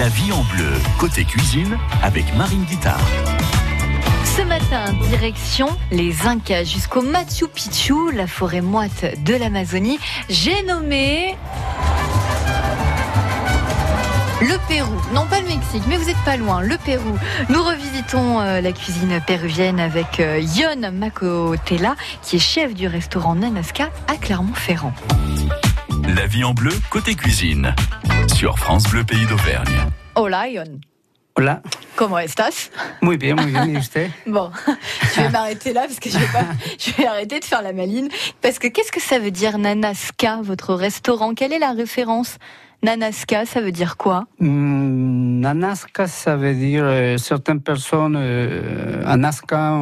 La vie en bleu, côté cuisine, avec Marine Guitard. Ce matin, direction les Incas jusqu'au Machu Picchu, la forêt moite de l'Amazonie. J'ai nommé le Pérou, non pas le Mexique, mais vous n'êtes pas loin, le Pérou. Nous revisitons euh, la cuisine péruvienne avec euh, Yon Macotela, qui est chef du restaurant Nanasca à Clermont-Ferrand. La vie en bleu, côté cuisine, sur France Bleu Pays d'Auvergne. Hola Yon. Hola. Comment estás? Muy bien, muy bien. ¿Y usted? Bon, je vais m'arrêter là parce que je vais, pas, je vais arrêter de faire la maline. Parce que qu'est-ce que ça veut dire Nanasca, votre restaurant? Quelle est la référence? Nanasca, ça veut dire quoi? Mm, Nanasca, ça veut dire euh, certaines personnes. euh, Anaska,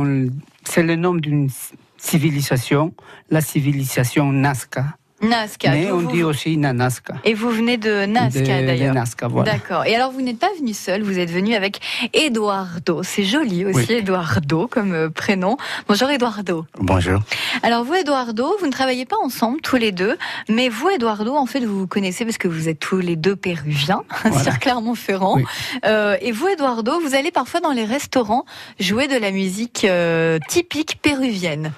c'est le nom d'une civilisation, la civilisation Nazca. Nazca. Mais on vous- dit aussi Nanasca. Et vous venez de Nazca d'ailleurs. Nazca, voilà. D'accord. Et alors vous n'êtes pas venu seul, vous êtes venu avec Eduardo. C'est joli aussi, Oui. Eduardo comme euh, prénom. Bonjour Eduardo. Bonjour. Alors vous Eduardo, vous ne travaillez pas ensemble tous les deux, mais vous Eduardo, en fait vous vous connaissez parce que vous êtes tous les deux péruviens sur Clermont-Ferrand. Oui. Euh, et vous Eduardo, vous allez parfois dans les restaurants jouer de la musique euh, typique péruvienne.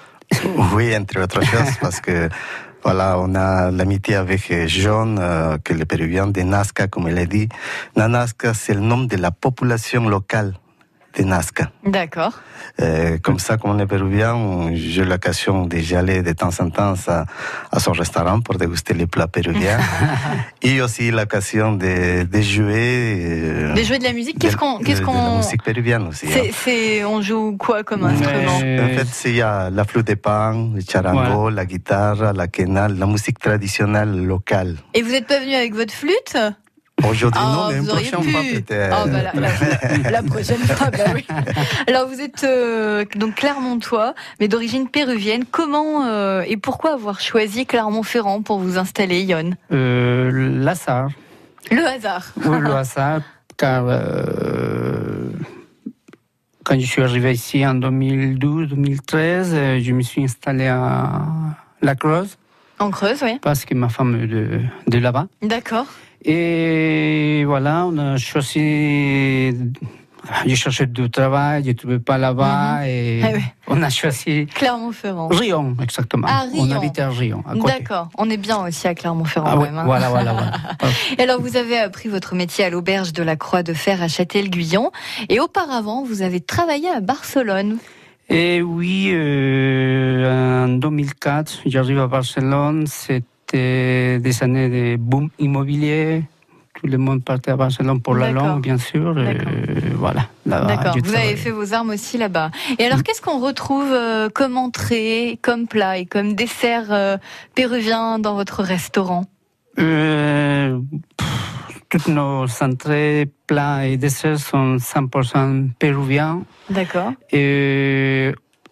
Oui, entre autres choses, parce que voilà, on a l'amitié avec euh, John, euh, que le péruvien de Nazca, comme il a dit. Nanasca, c'est le nom de la population locale de Nazca. D'accord. Euh, comme ça, comme on est péruvien, j'ai l'occasion d'y aller de temps en temps à, à son restaurant pour déguster les plats péruviens. et aussi l'occasion de, de jouer. euh, De jouer de la musique, qu'est-ce qu'on, de- qu'est-ce de la musique péruvienne aussi. hein. c'est, on joue quoi comme instrument? En fait, il y a la flûte de pan, le charango, la guitare, la quena, la musique traditionnelle locale. Et vous n'êtes pas venu avec votre flûte? Aujourd'hui, Ah, non, mais une auriez prochaine fois pu. peut-être. Ah, bah, la, la- la prochaine fois, bah oui. Alors vous êtes euh, donc Clermontois, mais d'origine péruvienne. Comment euh, et pourquoi avoir choisi Clermont-Ferrand pour vous installer, Yon? Euh. Le hasard. Oui, le hasard, car euh, quand je suis arrivé ici en 2012-2013, euh, je me suis installé à La Creuse En Creuse, oui. parce que ma femme est de, de là-bas. D'accord. Et voilà, on a choisi. J'ai cherché du travail, je ne trouvais pas là-bas et Ah oui. on a choisi Clermont-Ferrand. Rion, exactement. Ah, On Rion. habite à Rion. D'accord. On est bien aussi à Clermont-Ferrand. Ah oui, hein. voilà, voilà, voilà. Et alors, vous avez appris votre métier à l'auberge de la Croix de Fer à Châtel-Guyon. Et auparavant, vous avez travaillé à Barcelone. Et oui, euh, en 2004, j'arrive à Barcelone. C'était des années de boom immobilier. Tout le monde partait à Barcelone pour la langue, bien sûr. Et voilà. D'accord. Vous avez fait vos armes aussi là-bas. Et alors, qu'est-ce qu'on retrouve euh, comme entrée, comme plat et comme dessert euh, péruvien dans votre restaurant? Euh, toutes nos entrées, plats et desserts sont 100% péruviens. D'accord. Et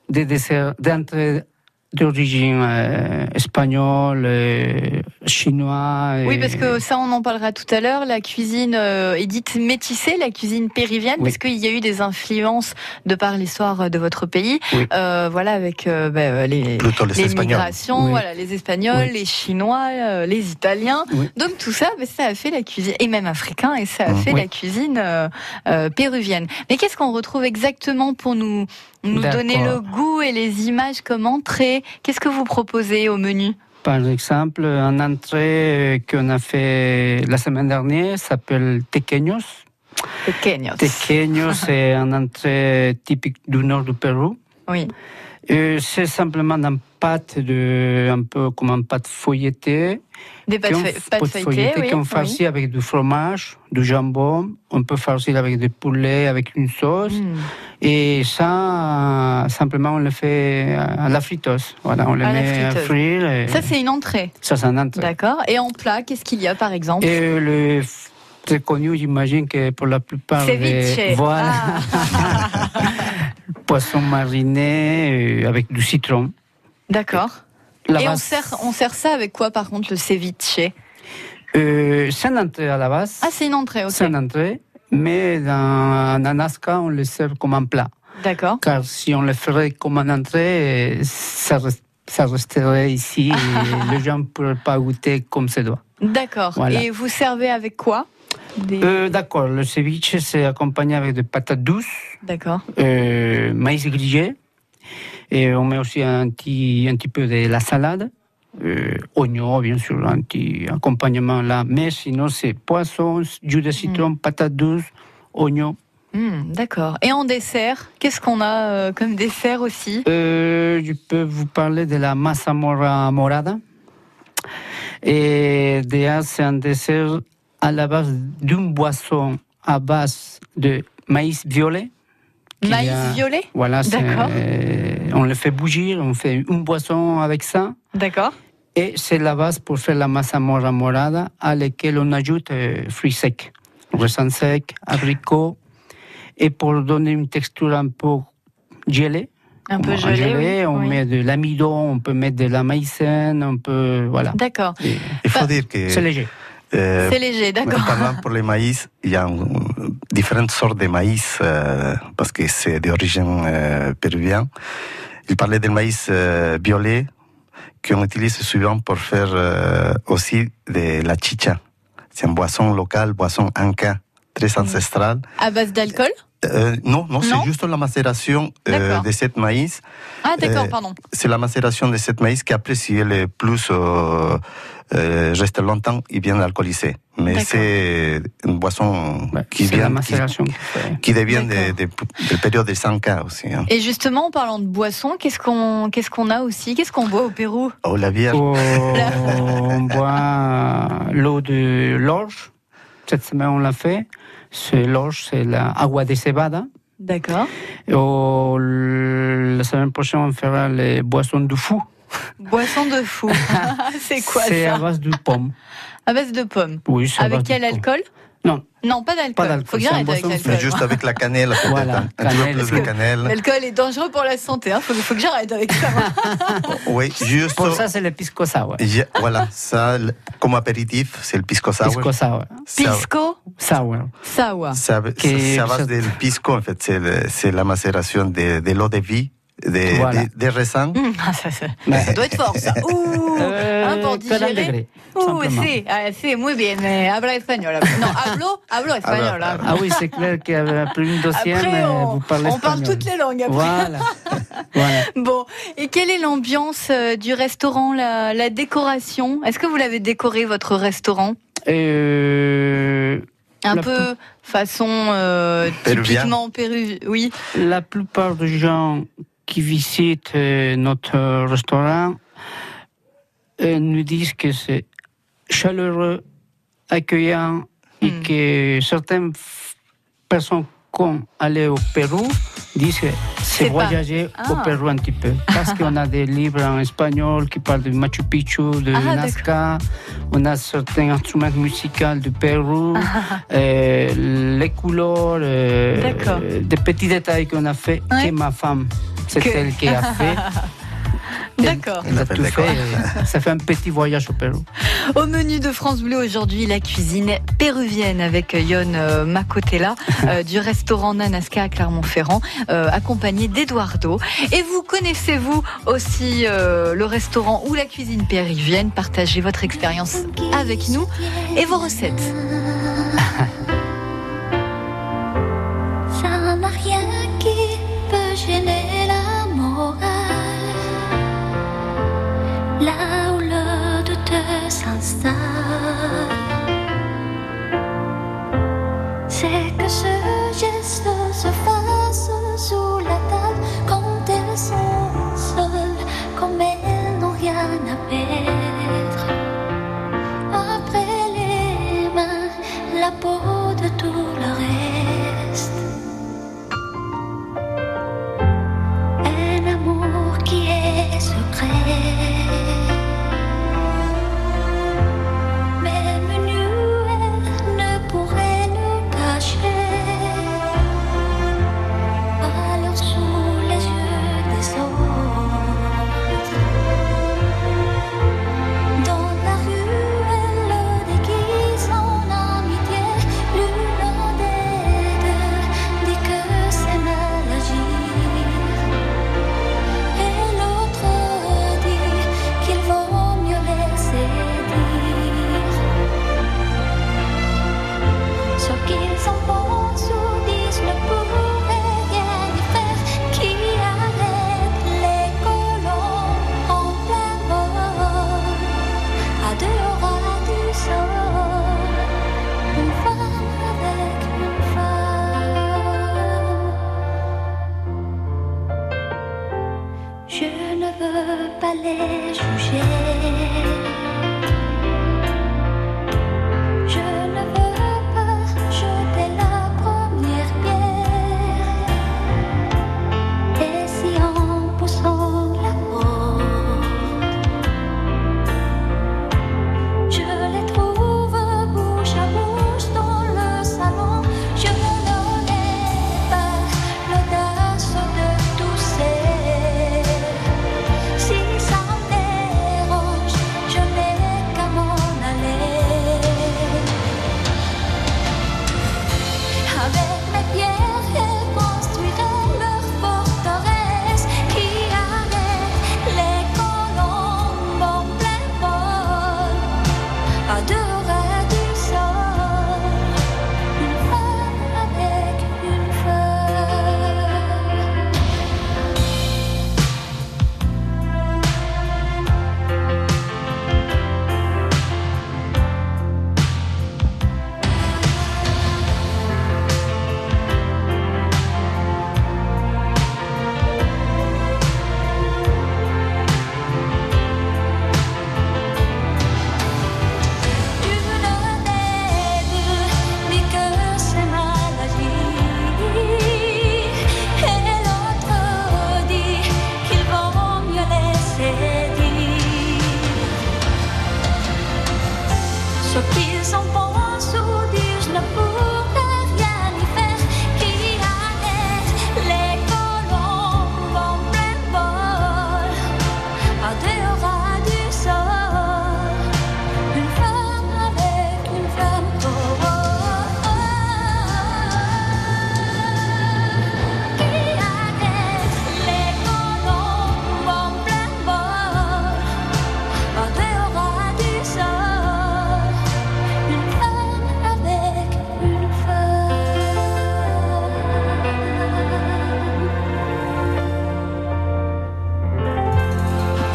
des desserts, d'entrées d'origine euh, espagnole, euh, chinois. Oui, parce que ça, on en parlera tout à l'heure. La cuisine euh, est dite métissée, la cuisine péruvienne, Oui. parce qu'il y a eu des influences de par l'histoire de votre pays. Oui. Euh, voilà, avec euh, ben, les, les, les Espagnols. migrations, Oui. voilà, les Espagnols, Oui. les Chinois, euh, les Italiens. Oui. Donc tout ça, ben, ça a fait la cuisine, et même africain, et ça a Mhm. fait Oui. la cuisine euh, euh, péruvienne. Mais qu'est-ce qu'on retrouve exactement pour nous, nous donner le goût et les images comme entrée Qu'est-ce que vous proposez au menu? Par exemple, un entrée qu'on a fait la semaine dernière s'appelle tequeños. Pequeños. Tequeños, c'est un entrée typique du nord du Pérou. Oui. Euh, C'est simplement une pâte de, un peu comme une pâte feuilletée. Des pâtes, pâtes pâte feuilletées, oui. qu'on oui. farcit avec du fromage, du jambon. On peut farcir avec du poulet, avec une sauce. Mm. Et ça, euh, simplement, on le fait à la friteuse. Voilà, on le À met à frire. et Ça, c'est une entrée. ça, c'est un entrée. D'accord. Et en plat, qu'est-ce qu'il y a par exemple? Et le très connu, j'imagine que pour la plupart des voilà, Ah. poisson mariné euh, avec du citron. D'accord. Et on sert, on sert ça avec quoi par contre le ceviche? Euh, c'est une entrée à la base. Ah, c'est une entrée, ok. c'est une entrée, mais dans Anaska, on le sert comme un plat. D'accord. Car si on le ferait comme une entrée, ça, reste- ça resterait ici et les gens ne pourraient pas goûter comme ça doit. D'accord. Voilà. Et vous servez avec quoi? Des... Euh, D'accord, le ceviche, c'est accompagné avec des patates douces, D'accord. euh, maïs grillé, et on met aussi un petit, un petit peu de la salade, euh, oignon, bien sûr, un petit accompagnement là, mais sinon c'est poisson, jus de citron, patates douces, oignon. Hmm, D'accord. Et en dessert, qu'est-ce qu'on a euh, comme dessert aussi? Euh, je peux vous parler de la masa mora morada. Et déjà, c'est un dessert à la base d'une boisson à base de maïs violet. Maïs a- violet Voilà, c'est- D'accord. on le fait bouillir, on fait une boisson avec ça. D'accord. Et c'est la base pour faire la masa mora morada à laquelle on ajoute euh, fruits secs, raisins secs, abricots. Et pour donner une texture un peu gelée, Un peu en gelé. oui. on Oui. met de l'amidon, on peut mettre de la maïzène, on peut. Voilà. D'accord. Et Il faut Bah, dire que C'est léger. Euh, C'est léger, d'accord. Parlant pour les maïs, il y a différentes sortes de maïs euh, parce que c'est d'origine euh, péruvienne. Il parlait du maïs euh, violet qu'on utilise souvent pour faire euh, aussi de la chicha. C'est une boisson locale, boisson inca, très ancestrale. À base d'alcool? Euh, non, non, Non c'est juste la macération euh, de cette maïs. Ah, d'accord, Euh, pardon. C'est la macération de cette maïs qui après, si elle est plus euh, euh, reste longtemps, il vient alcoolisé. Mais c'est une boisson Ouais, qui c'est la vient, qui, macération qui devient D'accord. de, de, de période de 100 cas aussi. Hein. Et justement, en parlant de boisson, qu'est-ce qu'on qu'est-ce qu'on a aussi? Qu'est-ce qu'on boit au Pérou? Oh, la bière. Oh, on boit l'eau de l'orge. Cette semaine, on l'a fait. C'est l'orge, c'est la agua de cebada. D'accord. La semaine prochaine, on fera les boissons du fou. Boisson de fou. c'est quoi C'est à ça base de pomme. À base de pommes. Oui, Avec de quel alcool Non, Non, pas d'alcool. Pas d'alcool, Faut que j'arrête avec l'alcool. Juste avec la cannelle. Voilà, un, un petit cannelle, peu plus de cannelle. L'alcool est dangereux pour la santé. Hein. Faut, faut que j'arrête avec ça. Oui, juste. pour ça, c'est le pisco sour. Voilà, ça, le- comme apéritif, c'est le pisco sour. Pisco sour. Ça- Pisco Sour. Sawa. Ça, ça, ça base del pisco, en fait, c'est la macération de, de l'eau de vie, de, Voilà. de, des raisins. Hum, ah, ça, ça- Ouais. ça doit être fort, ça. Ouh, Euh, hein, pour 40 digérer. Ouh, sí, ah, sí, muy bien. habla español. Non, hablo, hablo espagnol. Habla- hein. Ah oui, c'est clair qu'après une deuxième, Après, on, vous parlez on parle espagnol. toutes les langues. Après. Voilà. voilà. Bon, et quelle est l'ambiance euh, du restaurant, la, la décoration? Est-ce que vous l'avez décoré, votre restaurant? Euh, Un La peu façon euh, Péruvien. typiquement péru... Oui. la plupart des gens qui visitent euh, notre restaurant euh, nous disent que c'est chaleureux, accueillant et Hmm. que certaines personnes qui ont allé au Pérou disent que C'est pas- voyager au Ah. Pérou un petit peu. Parce qu'on a des livres en espagnol qui parlent de Machu Picchu, de Ah, Nazca. On a certains instruments musicaux du Pérou, euh, les couleurs, euh, des petits détails qu'on a fait, Ouais. que ma femme, c'est Que- elle qui a fait. D'accord. Elle a fait tout d'accord. fait. et Ça fait un petit voyage au Pérou. Au menu de France Bleu aujourd'hui, la cuisine péruvienne avec Yon euh, Macotella euh, du restaurant Nanasca à Clermont-Ferrand, euh, accompagné d'Eduardo. Et vous connaissez-vous aussi euh, le restaurant ou la cuisine péruvienne? Partagez votre expérience avec nous et vos recettes. Là où le doute s'installe, c'est que ce geste se fasse sous la table quand elles sont seules, comme elles n'ont rien à perdre.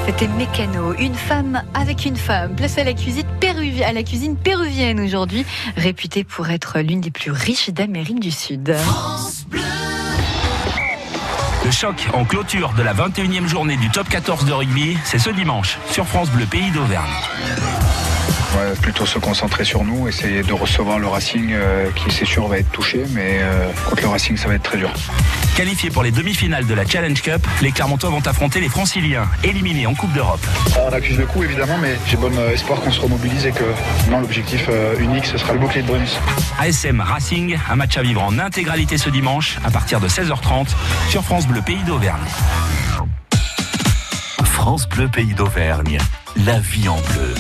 C'était Mécano, une femme avec une femme. Place à la cuisine, péruvi- à la cuisine péruvienne aujourd'hui, réputée pour être l'une des plus riches d'Amérique du Sud. Le choc en clôture de la 21e journée du top 14 de rugby, c'est ce dimanche sur France Bleu Pays d'Auvergne. Ouais, plutôt se concentrer sur nous, essayer de recevoir le Racing euh, qui c'est sûr va être touché, mais euh, contre le Racing ça va être très dur. Qualifiés pour les demi-finales de la Challenge Cup, les Clermontois vont affronter les Franciliens, éliminés en Coupe d'Europe. On accuse le coup évidemment, mais j'ai bon euh, espoir qu'on se remobilise et que non l'objectif euh, unique ce sera le bouclier de Bruns. ASM Racing, un match à vivre en intégralité ce dimanche à partir de 16h30 sur France Bleu Pays d'Auvergne. France Bleu Pays d'Auvergne. La vie en bleu.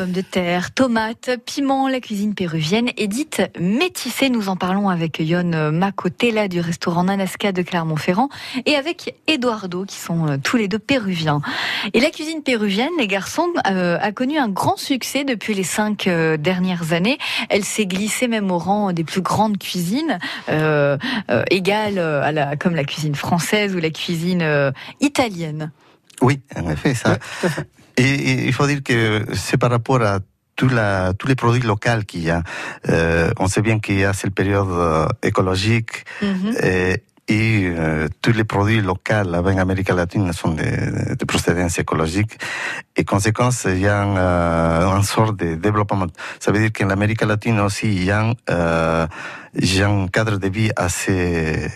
Pommes de terre, tomates, piments, la cuisine péruvienne est dite métissée. Nous en parlons avec Yon Macotella du restaurant Nanasca de Clermont-Ferrand et avec Eduardo qui sont euh, tous les deux péruviens. Et la cuisine péruvienne, les garçons, euh, a connu un grand succès depuis les cinq euh, dernières années. Elle s'est glissée même au rang des plus grandes cuisines, euh, euh, égales euh, à la, comme la cuisine française ou la cuisine euh, italienne. Oui, en effet, ça. Et, il faut dire que c'est par rapport à tout la, tous les produits locaux qu'il y a. Euh, on sait bien qu'il y a cette période euh, écologique Mhm. et euh, tous les produits locaux en Amérique latine sont de, de procédance écologique. Et conséquence, il y a un, euh, une sorte de développement. Ça veut dire qu'en Amérique latine aussi, il y a, un, euh, il y a un cadre de vie assez,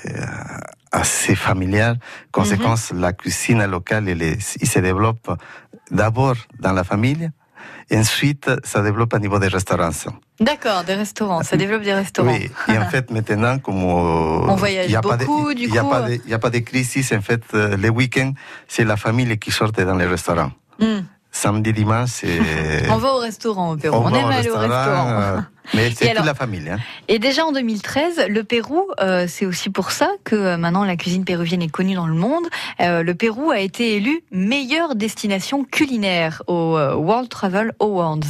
assez familial. Conséquence, la cuisine locale, elle est- il se développe d'abord dans la famille, et ensuite, ça développe au niveau des restaurants. D'accord, des restaurants. Ça développe des restaurants. Oui, et en fait, maintenant, comme euh, On voyage il y a pas de- beaucoup, du il y a coup, Il n'y a pas de crise, en fait, euh, les week-ends, c'est la famille qui sort dans les restaurants. Hmm. Samedi, dimanche, c'est... On va au restaurant au Pérou. On, aime aller au restaurant. euh, mais c'est alors- toute la famille. Hein. Et déjà en 2013, le Pérou, euh, c'est aussi pour ça que euh, maintenant la cuisine péruvienne est connue dans le monde. Euh, le Pérou a été élu meilleure destination culinaire au euh, World Travel Awards.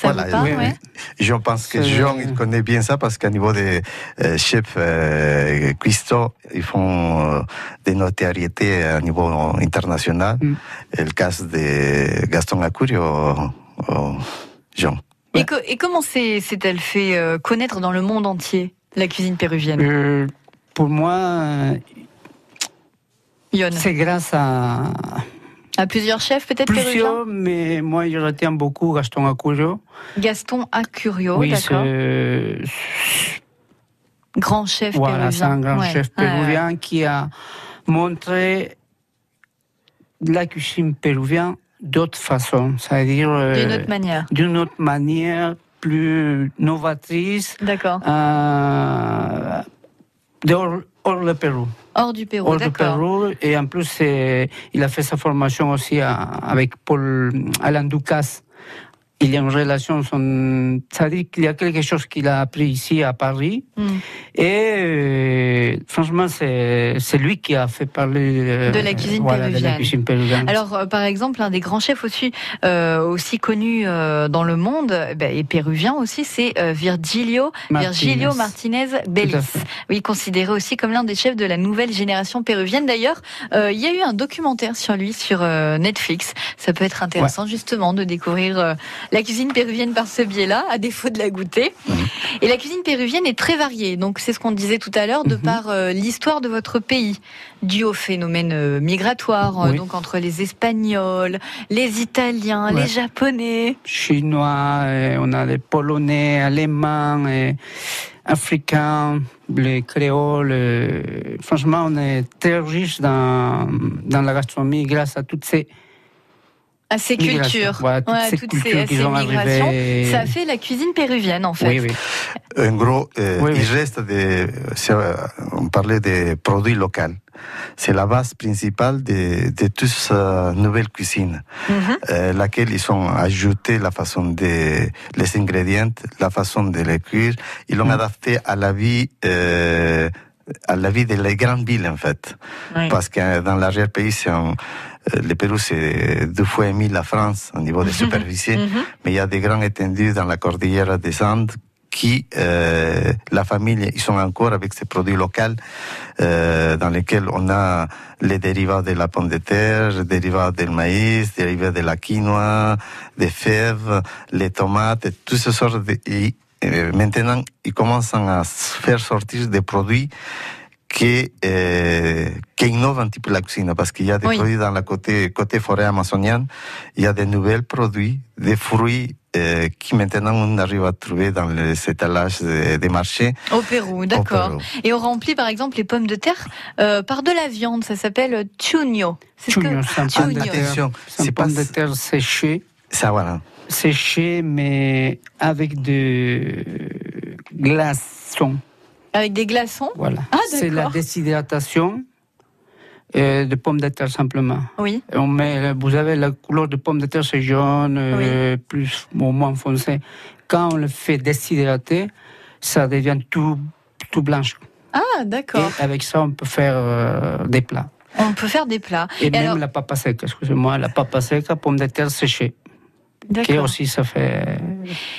Ça vous parle, oui, ouais oui. Je pense que Jean, il connaît bien ça parce qu'à niveau des euh, chefs euh, cuistots, ils font euh, des notoriétés à niveau international. Mm. Le cas de Gaston Acurio, euh, Jean. Et, co- et comment s'est- s'est-elle fait euh, connaître dans le monde entier, la cuisine péruvienne? Euh, pour moi, euh, c'est grâce à, À plusieurs chefs, peut-être Plusieurs, mais moi, je retiens beaucoup Gaston Acurio. Gaston Acurio, oui, d'accord. Grand chef voilà, c'est péruvien. un grand Ouais. chef ouais. péruvien qui a montré la cuisine péruvienne d'autre façon, c'est-à-dire euh, D'une autre manière. d'une autre manière, plus novatrice, D'accord. euh, hors le Pérou. Hors du Pérou, hors du. Pérou. Et en plus, il a fait sa formation aussi à- avec Paul Alain Ducasse. Il y a une relation, son... dit qu'il y a quelque chose qu'il a appris ici à Paris. Hmm. Et euh, franchement, c'est lui qui a fait parler euh, De la cuisine voilà, de la péruvienne. cuisine péruvienne. Alors, euh, par exemple, un des grands chefs aussi, euh, aussi connus euh, dans le monde, euh, ben, et péruvien aussi, c'est euh, Virgilio, Martinez. Virgilio Martinez Bellis. Oui, considéré aussi comme l'un des chefs de la nouvelle génération péruvienne. D'ailleurs, euh, il y a eu un documentaire sur lui sur euh, Netflix. Ça peut être intéressant justement de découvrir euh, la cuisine péruvienne par ce biais-là, à défaut de la goûter. Et la cuisine péruvienne est très variée. Donc, c'est ce qu'on disait tout à l'heure, de Mhm. par euh, l'histoire de votre pays, dû au phénomène euh, migratoire, euh, donc entre les Espagnols, les Italiens, Ouais. les Japonais. chinois, et on a les polonais, allemands, et africains, les créoles. franchement, on est très riche dans, dans la gastronomie grâce à toutes ces À ces cultures, Voilà, toutes Ouais, ces toutes cultures ces, qui ces sont migrations, arrivées. ça fait la cuisine péruvienne en fait. Oui, oui. En gros, euh, Oui, oui. il reste des. euh, On parlait des produits locaux. C'est la base principale de, de toute cette nouvelle cuisine, Mhm. euh, laquelle ils ont ajouté la façon de les ingrédients, la façon de les cuire. Ils l'ont Mm. adapté à la vie. euh, à la vie des grandes villes en fait, Oui. parce que dans l'arrière-pays, c'est un- le Pérou c'est deux fois et demi la France au niveau de superficie. Mhm. Mais il y a des grands étendues dans la cordillère des Andes qui, euh, la famille, ils sont encore avec ces produits locaux euh, dans lesquels on a les dérivats de la pomme de terre, les dérivats du maïs, les dérivats de la quinoa, des fèves, les tomates, toutes ces sortes de... et, euh, maintenant, ils commencent à faire sortir des produits qui, euh, qui innovent un petit peu la cuisine, parce qu'il y a des Oui. produits dans la côté, côté forêt amazonienne, il y a des nouveaux produits, des fruits euh, qui maintenant on arrive à trouver dans les étalages des, des marchés. Au Pérou, d'accord. Et on remplit par exemple les pommes de terre euh, par de la viande, ça s'appelle chuño. C'est ce que- Chugno, c'est un pomme de Chugno. terre, Attention, c'est pomme pas- de terre séché, Ça, voilà. séché mais avec de glaçons. Avec des glaçons Voilà. Ah, c'est la déshydratation euh, de pommes de terre simplement. Oui. On met, vous avez la couleur de pomme de terre, c'est jaune, euh, plus ou moins foncé. Quand on le fait déshydrater, ça devient tout, tout blanche. Ah, d'accord. Et avec ça, on peut faire euh, des plats. On peut faire des plats. Et, même alors- la papa sec, excusez-moi, la papa sec, pomme de terre séchée, qui D'accord. aussi ça fait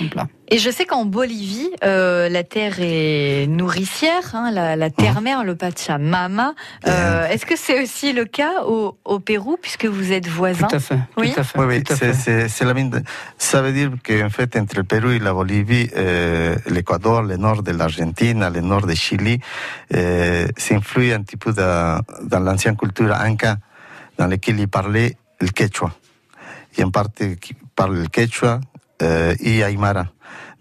un plat. Et je sais qu'en Bolivie, euh, la terre est nourricière, hein, la, la terre-mère, le Pachamama. Euh, Est-ce que c'est aussi le cas au, au Pérou, puisque vous êtes voisins Tout à fait. Oui. Tout à fait. Oui, oui, c'est, la même. Ça veut dire qu'en fait, entre le Pérou et la Bolivie, euh, l'Équateur, le nord de l'Argentine, le nord du Chili, euh, s'influent un petit peu dans, dans l'ancienne culture inca, dans laquelle ils parlaient le quechua. Il y a une partie qui parle le quechua euh, et aymara,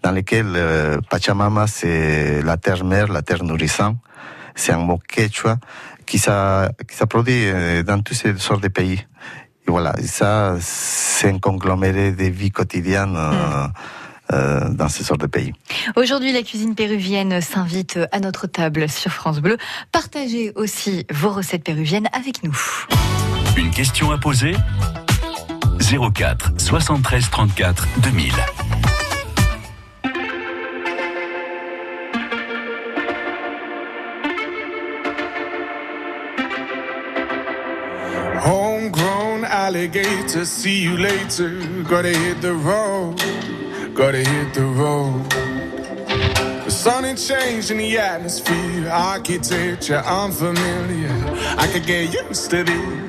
dans lequel euh, Pachamama, c'est la terre-mère, la terre nourrissante. C'est un mot quechua qui ça, qui ça produit euh, dans toutes ces sortes de pays. Et voilà, et ça, c'est un congloméré de vie quotidienne euh, euh, dans ces sortes de pays. Aujourd'hui, la cuisine péruvienne s'invite à notre table sur France Bleu. Partagez aussi vos recettes péruviennes avec nous. Une question à poser? 04 73 34 2000. Homegrown alligator, see you later. Gotta hit the road, gotta hit the road. The sun ain't changed in the atmosphere, architecture unfamiliar. I could get used to this.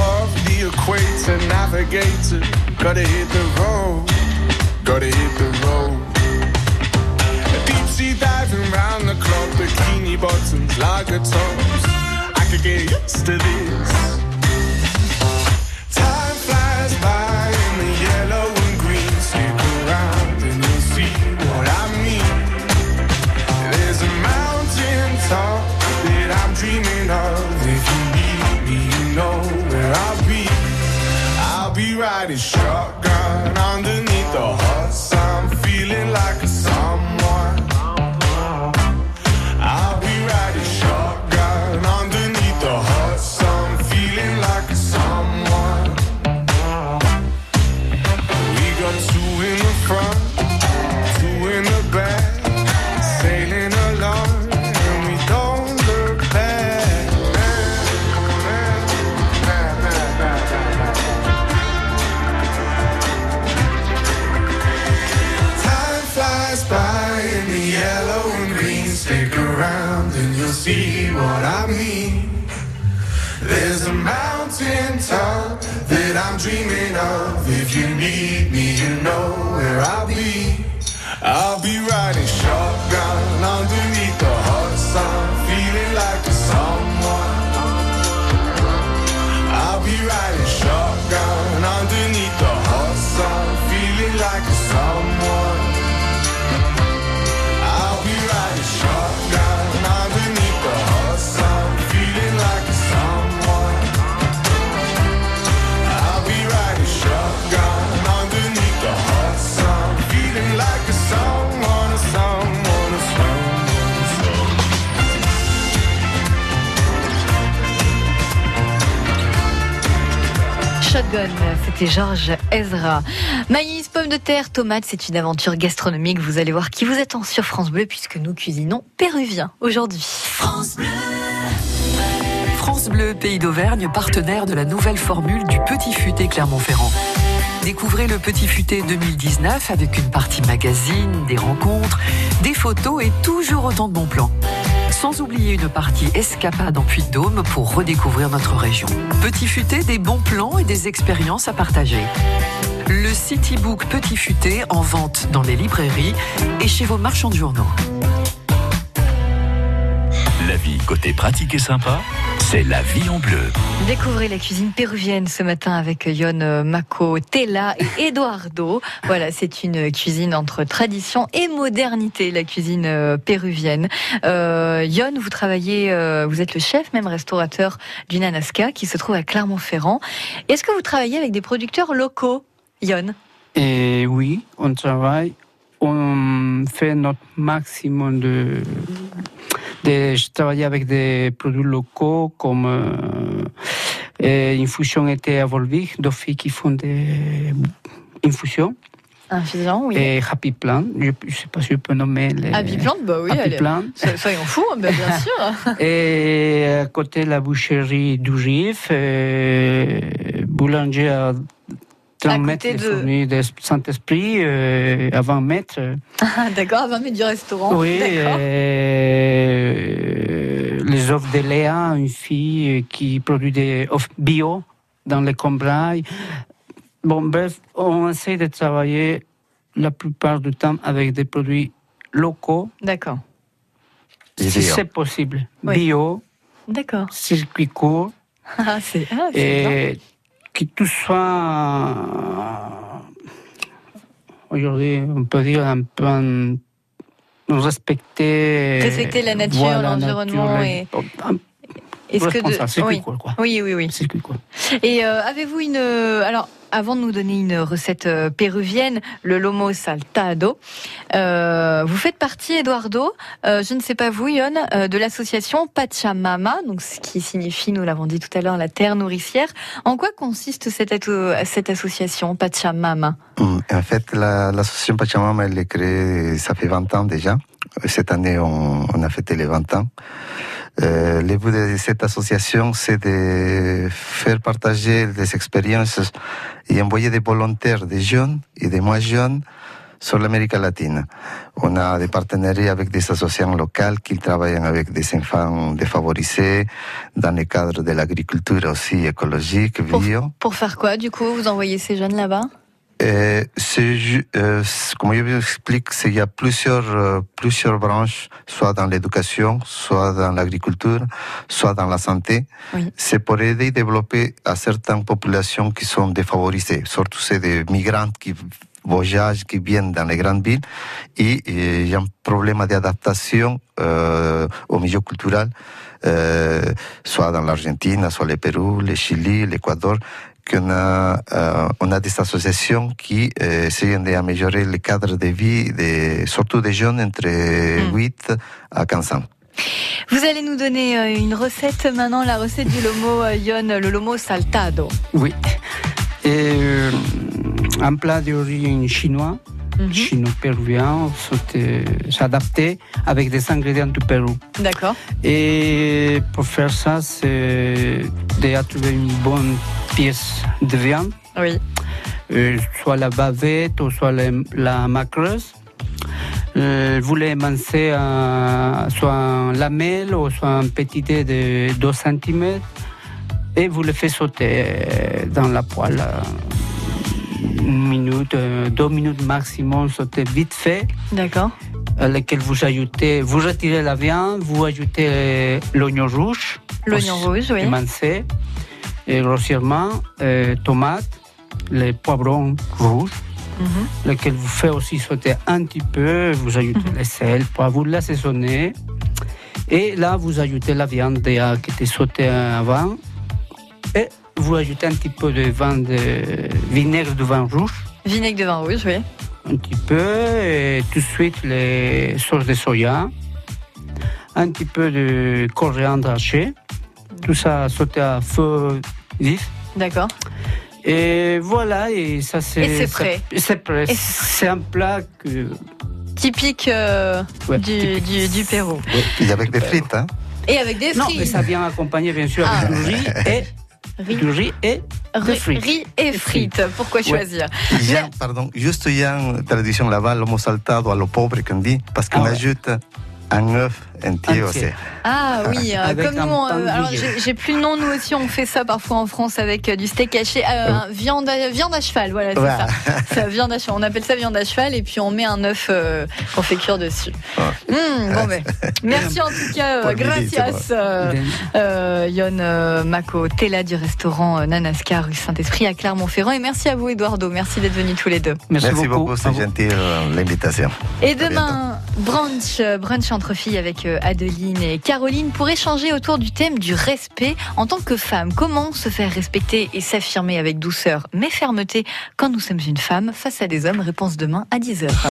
equator, navigator. Gotta hit the road, gotta hit the road. Deep sea diving round the clock, bikini bottoms, lager tops. I could get used to this. is sharp. Mountain top that I'm dreaming of. If you need me, you know where I'll be. I'll be riding shotgun C'était Georges Ezra. Maïs, pommes de terre, tomates, c'est une aventure gastronomique. Vous allez voir qui vous en sur France Bleu puisque nous cuisinons péruvien aujourd'hui. France Bleu, Pays d'Auvergne, partenaire de la nouvelle formule du Petit Futé Clermont-Ferrand. Découvrez le Petit Futé 2019 avec une partie magazine, des rencontres, des photos et toujours autant de bons plans. Sans oublier une partie escapade en Puy-de-Dôme pour redécouvrir notre région. Petit Futé, des bons plans et des expériences à partager. Le Citybook Petit Futé en vente dans les librairies et chez vos marchands de journaux. Vie côté pratique et sympa, c'est la vie en bleu. Découvrez la cuisine péruvienne ce matin avec Yon Mako Tela et Eduardo. Voilà, c'est une cuisine entre tradition et modernité, la cuisine euh, péruvienne. Euh, Yon, vous travaillez, euh, vous êtes le chef, même restaurateur du Nanaska qui se trouve à Clermont-Ferrand. Est-ce que vous travaillez avec des producteurs locaux, Yon? Et oui, on travaille, on fait notre maximum de, de travailler avec des produits locaux comme euh, euh, Infusion était à Volvic, deux filles qui font des infusions. Infusion, oui. Et Happy Plant, je ne sais pas si je peux nommer les. Happy Plant, bah oui, Happy allez. Plant. So- Soyons fous, bah bien sûr. Et à côté la boucherie du euh, boulanger à 30 À mètres de de- Saint-Esprit, de Saint-Esprit, euh, à 20 mètres. Ah, D'accord, à 20 minutes du restaurant. Oui, euh, les offres de Léa, une fille qui produit des offres bio dans les Combrailles. Bon, bref, on essaie de travailler la plupart du temps avec des produits locaux, D'accord. si c'est possible. Oui. Bio, D'accord. circuit court, Ah, c'est ah, et que tout soit aujourd'hui, on peut dire un peu en- respecter Respecter la nature, voilà, l'environnement et- un- Est-ce que circuit oui. court, quoi. oui, oui, oui. Circuit court. Et euh, avez-vous une euh, alors avant de nous donner une recette euh, péruvienne, le lomo saltado, euh, vous faites partie, Eduardo, euh, je ne sais pas vous, Yon, de l'association Pachamama, donc ce qui signifie, nous l'avons dit tout à l'heure, la terre nourricière. En quoi consiste cette, cette association Pachamama? En fait, la- l'association Pachamama, elle est créée, ça fait 20 ans déjà. Cette année, on, on a fêté les 20 ans. Euh, le but de cette association, c'est de faire partager des expériences et envoyer des volontaires, des jeunes et des moins jeunes, sur l'Amérique latine. On a des partenariats avec des associations locales qui travaillent avec des enfants défavorisés dans le cadre de l'agriculture aussi écologique, Pour, bio. pour faire quoi, du coup Vous envoyez ces jeunes là-bas? Euh, ju- euh, c'est- comme je vous explique, c'est- il y a plusieurs, euh, plusieurs branches, soit dans l'éducation, soit dans l'agriculture, soit dans la santé. Oui. C'est pour aider à développer à certaines populations qui sont défavorisées, surtout c'est des migrants qui voyagent, qui viennent dans les grandes villes, et euh, il y a un problème d'adaptation euh, au milieu culturel, euh, soit dans l'Argentine, soit le Pérou, le Chili, l'Équateur, qu'on a, euh, on a des associations qui euh, essayent d'améliorer le cadre de vie, de, surtout des jeunes entre 8 à 15 ans. Vous allez nous donner euh, une recette maintenant, la recette du lomo euh, Yon, le lomo saltado. Oui. Et euh, un plat d'origine chinois, Mhm. chino-péruvien, c'était- s'adapter avec des ingrédients du Pérou. D'accord. Et pour faire ça, c'est de trouver une bonne pièce de viande, Oui. euh, soit la bavette ou soit la, la macreuse. Euh, vous les mancez en- soit en lamelles ou soit en petit dé de 2 cm et vous le faites sauter euh, dans la poêle. Euh, Une minute, euh, deux minutes maximum, sauter vite fait. D'accord. à laquelle vous ajoutez, vous retirez la viande, vous ajoutez euh, l'oignon rouge, L'oignon rouge, oui. émincé, et grossièrement, euh, tomates, les poivrons rouges, lequel vous faites aussi sauter un petit peu, vous ajoutez Mhm. le sel, pour vous l'assaisonner, et là vous ajoutez la viande déjà qui était sautée avant, et vous ajoutez un petit peu de vin de vinaigre de vin rouge, Vinaigre de vin rouge, oui. un petit peu, et tout de suite les sauces de soya, un petit peu de coriandre haché, tout ça sauté à feu vif. D'accord. Et voilà, et ça c'est. Et c'est prêt. C'est prêt. C'est un plat que. Typique, euh, ouais, du, typique. du, du Pérou. Et avec des frites, hein. Et avec des Non, mais frites. ça vient accompagné bien sûr Ah. avec du riz et Riz, du riz et riz- et frites. Pourquoi choisir? Pardon, juste il y a une tradition là-bas, l'homo saltado à lo pobre qu'on dit, parce qu'on Ah ouais. ajoute un œuf entier aussi. Ah oui, euh, comme nous, on- euh, alors j'ai plus le nom, nous aussi on fait ça parfois en France avec euh, du steak haché, euh, viande, à, viande à cheval, voilà c'est Voilà. ça. Ça, viande à cheval. On appelle ça viande à cheval et puis on met un œuf euh, qu'on fait cuire dessus. Mmh, bon, ben, merci en tout cas, euh, gracias euh, euh, Yon euh, Mako Tella du restaurant euh, Nanaska rue Saint-Esprit à Clermont-Ferrand et merci à vous Eduardo, merci d'être venus tous les deux. Merci, Merci beaucoup, c'est gentil euh, l'invitation. Et demain, brunch, brunch entre filles avec euh, Adeline et Caroline pour échanger autour du thème du respect en tant que femme. Comment se faire respecter et s'affirmer avec douceur mais fermeté quand nous sommes une femme face à des hommes? Réponse demain à 10h.